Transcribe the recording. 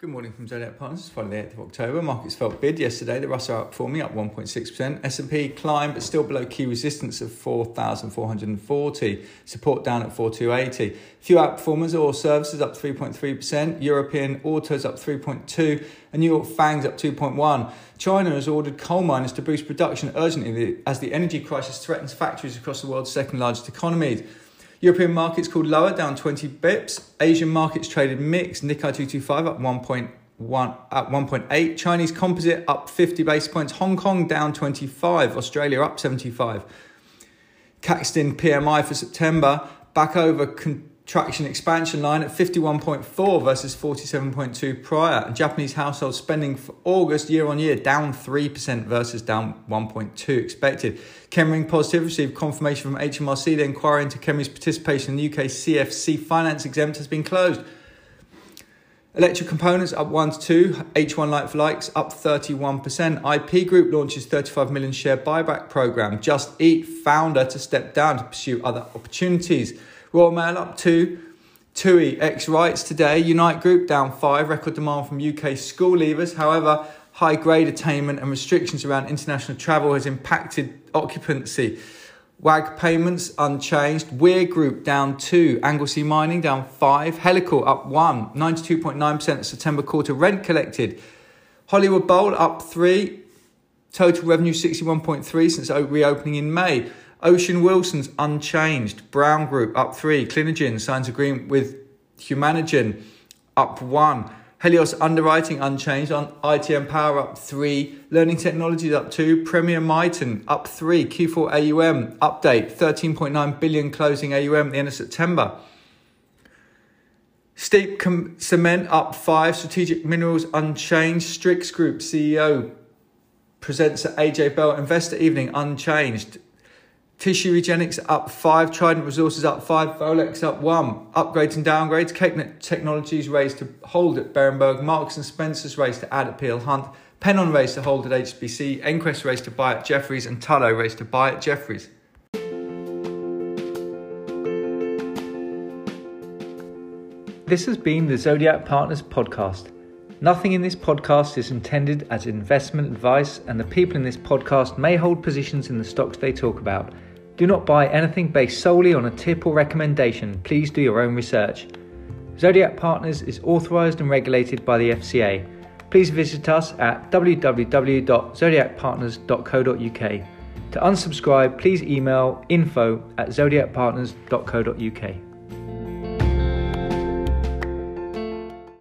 Good morning from Zodiac Partners. It's Friday, the 8th of October. Markets felt bid yesterday. The Russell outperforming up 1.6%. S&P climbed, but still below key resistance of 4,440. Support down at 4,280. Few outperformers, all services up 3.3%. European autos up 3.2%. And New York FANGs up 2.1%. China has ordered coal miners to boost production urgently as the energy crisis threatens factories across the world's second largest economies. European markets called lower, down 20 bips. Asian markets traded mixed. Nikkei 225 up 1.1 at 1.8. Chinese composite up 50 base points. Hong Kong down 25. Australia up 75. Caixin PMI for September back over contraction expansion line at 51.4 versus 47.2 prior. And Japanese household spending for August year on year down 3% versus down 1.2 expected. Chemring Positive received confirmation from HMRC the inquiry into Chemring's participation in the UK CFC finance exempt has been closed. Electrocomponents up 1 to 2, H1 like for likes up 31%. IP Group launches 35 million share buyback program. Just Eat founder to step down to pursue other opportunities. Royal Mail up 2. TUI X rights today. Unite Group down 5. Record demand from UK school leavers. However, high grade attainment and restrictions around international travel has impacted occupancy. WAG payments unchanged. Weir Group down two. Anglesey Mining down five. Helical up one. 92.9% September quarter rent collected. Hollywood Bowl up three. Total revenue 61.3 since reopening in May. Ocean Wilson's unchanged. Brown Group up three. Clinigen signs agreement with Humanigen up one. Helios Underwriting unchanged on ITM Power up three, Learning Technologies up two, Premier Miton up three, Q4 AUM update 13.9 billion closing AUM at the end of September. Steep Com- Cement up five, Strategic Minerals unchanged, Strix Group CEO presents at AJ Bell Investor Evening unchanged. Tissue Regenix up five, Trident Resources up five, Volex up one. Upgrades and downgrades, Cakenet Technologies raised to hold at Berenberg, Marks and Spencer's raised to add at Peel Hunt, Pennon raised to hold at HSBC, Enquest raised to buy at Jefferies, and Tullow raised to buy at Jefferies. This has been the Zodiac Partners podcast. Nothing in this podcast is intended as investment advice, and the people in this podcast may hold positions in the stocks they talk about. Do not buy anything based solely on a tip or recommendation. Please do your own research. Zodiac Partners is authorized and regulated by the FCA. Please visit us at www.zodiacpartners.co.uk. To unsubscribe, please email info at zodiacpartners.co.uk.